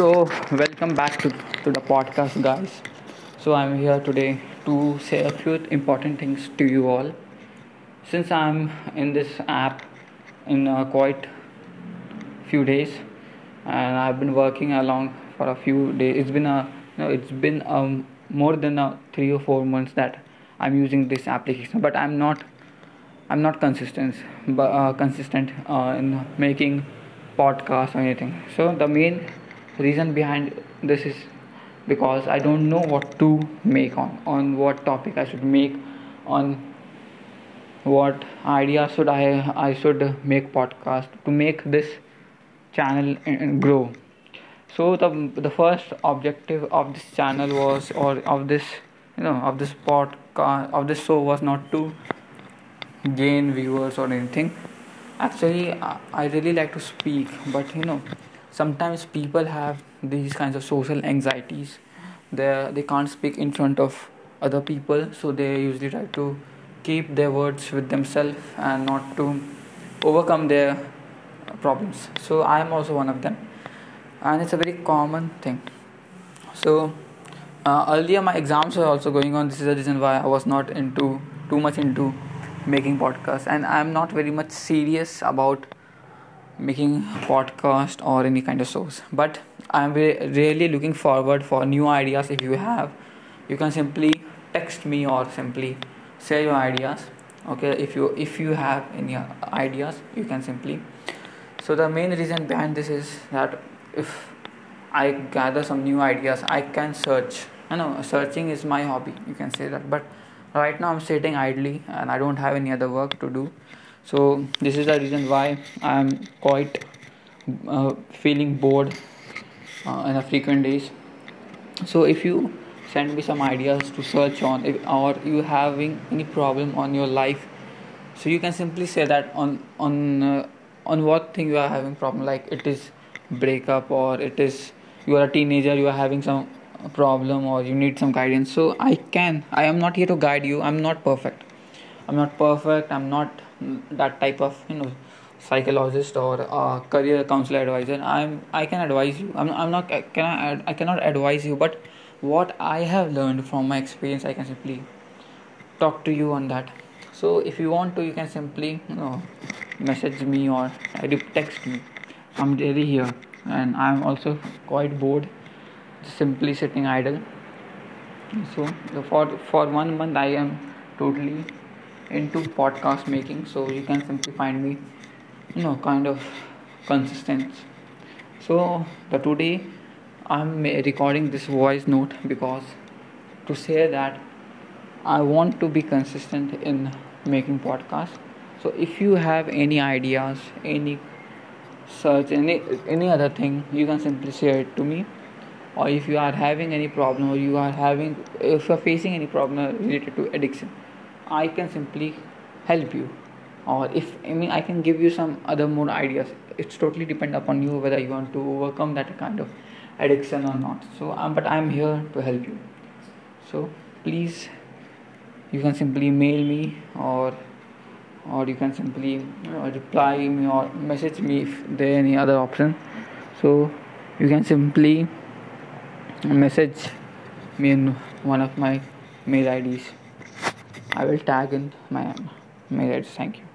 So, welcome back to, to the podcast, guys. So, I'm here today to say a few important things to you all. Since I'm in this app in uh, quite few days, and I've been working along for a few days. It's been a you know, it's been um, more than a three or four months that I'm using this application, but I'm not I'm not consistent, but uh, consistent uh, in making podcasts or anything. So the main reason behind this is because I don't know what to make on on what topic I should make on what idea should I I should make podcast to make this channel uh, uh, grow. So the the first objective of this channel was or of this you know of this podcast of this show was not to gain viewers or anything. Actually, I really like to speak, but you know sometimes people have these kinds of social anxieties. They they can't speak in front of other people so they usually try to keep their words with themselves and not to overcome their problems. So i am also one of them. And it's a very common thing. So uh, earlier my exams were also going on. This is the reason why i was not into too much into making podcasts. And i'm not very much serious about making podcast or any kind of shows. But i'm really looking forward for new ideas if you have. You can simply text me or simply share your ideas okay? If you if you have any ideas you can simply. So the main reason behind this is that if i gather some new ideas i can search. I know searching is my hobby you can say that. But right now i'm sitting idly and i don't have any other work to do so this is the reason why i am quite uh, feeling bored uh, in a frequent days. So if you send me some ideas to search on if, or you having any problem on your life so you can simply say that on on uh, on what thing you are having problem like it is breakup or it is you are a teenager you are having some problem or you need some guidance. So i can i am not here to guide you. I'm not perfect. I'm not perfect. I'm not that type of you know psychologist or career counselor advisor. I'm i can advise you. I'm, I'm not can I, I cannot advise you but what i have learned from my experience i can simply talk to you on that. So if you want to you can simply you know message me or text me. I'm really here and i'm also quite bored simply sitting idle. So for for one month i am totally into podcast making so you can simply find me you know kind of consistent. So the today i'm recording this voice note because to say that i want to be consistent in making podcast so if you have any ideas any search any any other thing you can simply share it to me. Or if you are having any problem or you are having if you are facing any problem related to addiction I can simply help you. Or if I mean I can give you some other more ideas. It's totally depend upon you whether you want to overcome that kind of addiction or not. So um, but I'm here to help you. So please you can simply mail me or or you can simply you know, reply me or message me if there any other option so you can simply message me in one of my mail IDs I will tag in my mail address. Thank you.